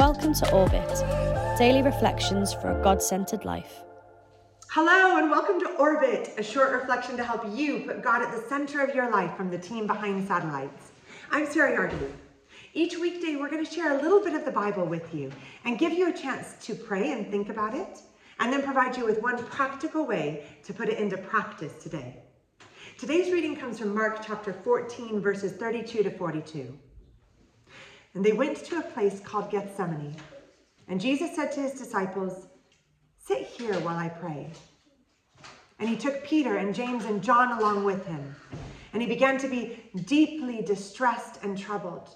Welcome to Orbit, daily reflections for a God centered life. Hello, and welcome to Orbit, a short reflection to help you put God at the center of your life from the team behind satellites. I'm Sarah Yardley. Each weekday, we're going to share a little bit of the Bible with you and give you a chance to pray and think about it, and then provide you with one practical way to put it into practice today. Today's reading comes from Mark chapter 14, verses 32 to 42. And they went to a place called Gethsemane. And Jesus said to his disciples, Sit here while I pray. And he took Peter and James and John along with him. And he began to be deeply distressed and troubled.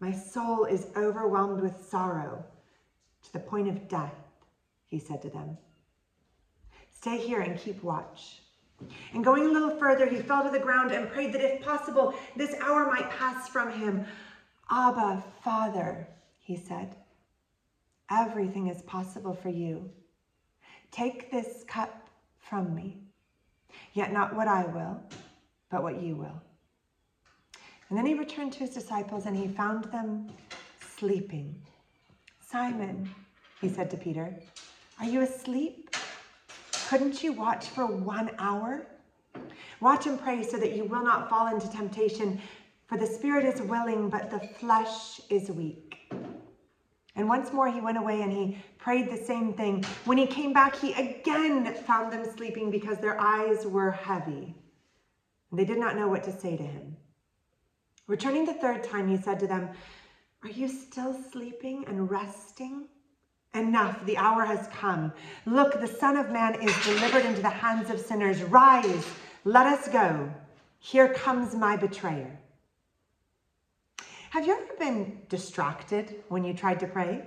My soul is overwhelmed with sorrow to the point of death, he said to them. Stay here and keep watch. And going a little further, he fell to the ground and prayed that if possible, this hour might pass from him. Abba, Father, he said, everything is possible for you. Take this cup from me, yet not what I will, but what you will. And then he returned to his disciples and he found them sleeping. Simon, he said to Peter, are you asleep? Couldn't you watch for one hour? Watch and pray so that you will not fall into temptation. For the spirit is willing, but the flesh is weak. And once more he went away and he prayed the same thing. When he came back, he again found them sleeping because their eyes were heavy. And they did not know what to say to him. Returning the third time, he said to them, Are you still sleeping and resting? Enough, the hour has come. Look, the Son of Man is delivered into the hands of sinners. Rise, let us go. Here comes my betrayer. Have you ever been distracted when you tried to pray?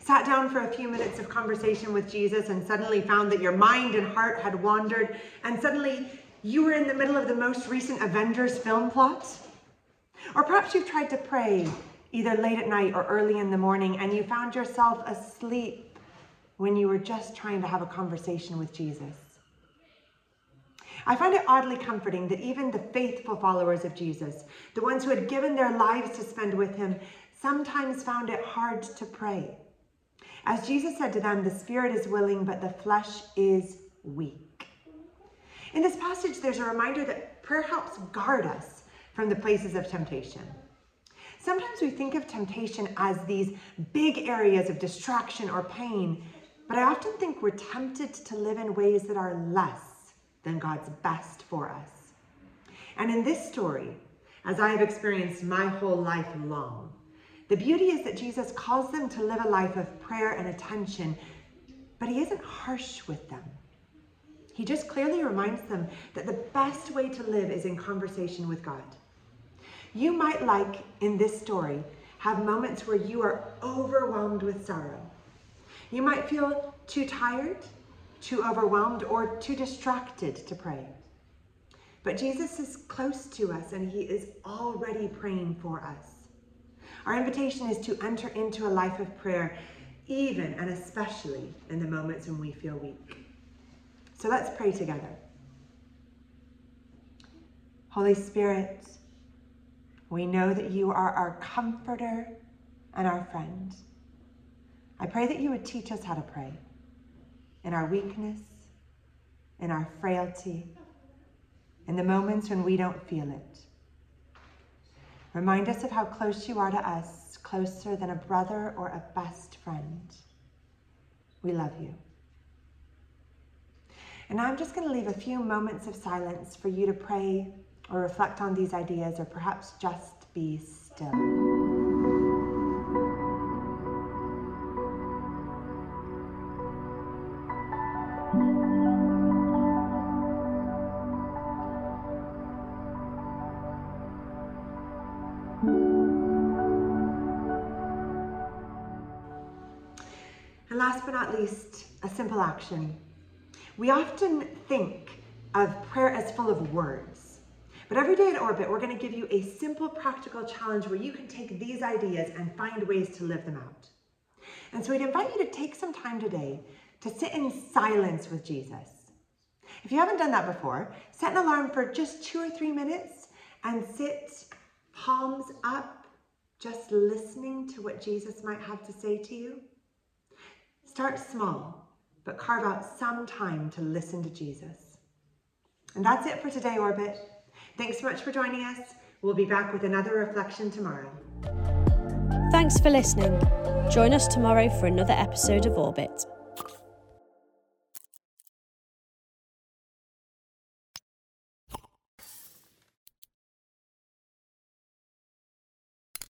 Sat down for a few minutes of conversation with Jesus and suddenly found that your mind and heart had wandered, and suddenly you were in the middle of the most recent Avengers film plot? Or perhaps you've tried to pray either late at night or early in the morning and you found yourself asleep when you were just trying to have a conversation with Jesus. I find it oddly comforting that even the faithful followers of Jesus, the ones who had given their lives to spend with him, sometimes found it hard to pray. As Jesus said to them, the spirit is willing, but the flesh is weak. In this passage, there's a reminder that prayer helps guard us from the places of temptation. Sometimes we think of temptation as these big areas of distraction or pain, but I often think we're tempted to live in ways that are less than God's best for us. And in this story, as I have experienced my whole life long, the beauty is that Jesus calls them to live a life of prayer and attention, but he isn't harsh with them. He just clearly reminds them that the best way to live is in conversation with God. You might, like in this story, have moments where you are overwhelmed with sorrow. You might feel too tired too overwhelmed, or too distracted to pray. But Jesus is close to us and he is already praying for us. Our invitation is to enter into a life of prayer, even and especially in the moments when we feel weak. So let's pray together. Holy Spirit, we know that you are our comforter and our friend. I pray that you would teach us how to pray in our weakness, in our frailty, in the moments when we don't feel it. Remind us of how close you are to us, closer than a brother or a best friend. We love you. And I'm just going to leave a few moments of silence for you to pray or reflect on these ideas or perhaps just be still. Last but not least, a simple action. We often think of prayer as full of words. But every day at Orbit, we're going to give you a simple, practical challenge where you can take these ideas and find ways to live them out. And so we'd invite you to take some time today to sit in silence with Jesus. If you haven't done that before, set an alarm for just two or three minutes and sit palms up, just listening to what Jesus might have to say to you? Start small, but carve out some time to listen to Jesus. And that's it for today, Orbit. Thanks so much for joining us. We'll be back with another reflection tomorrow. Thanks for listening. Join us tomorrow for another episode of Orbit.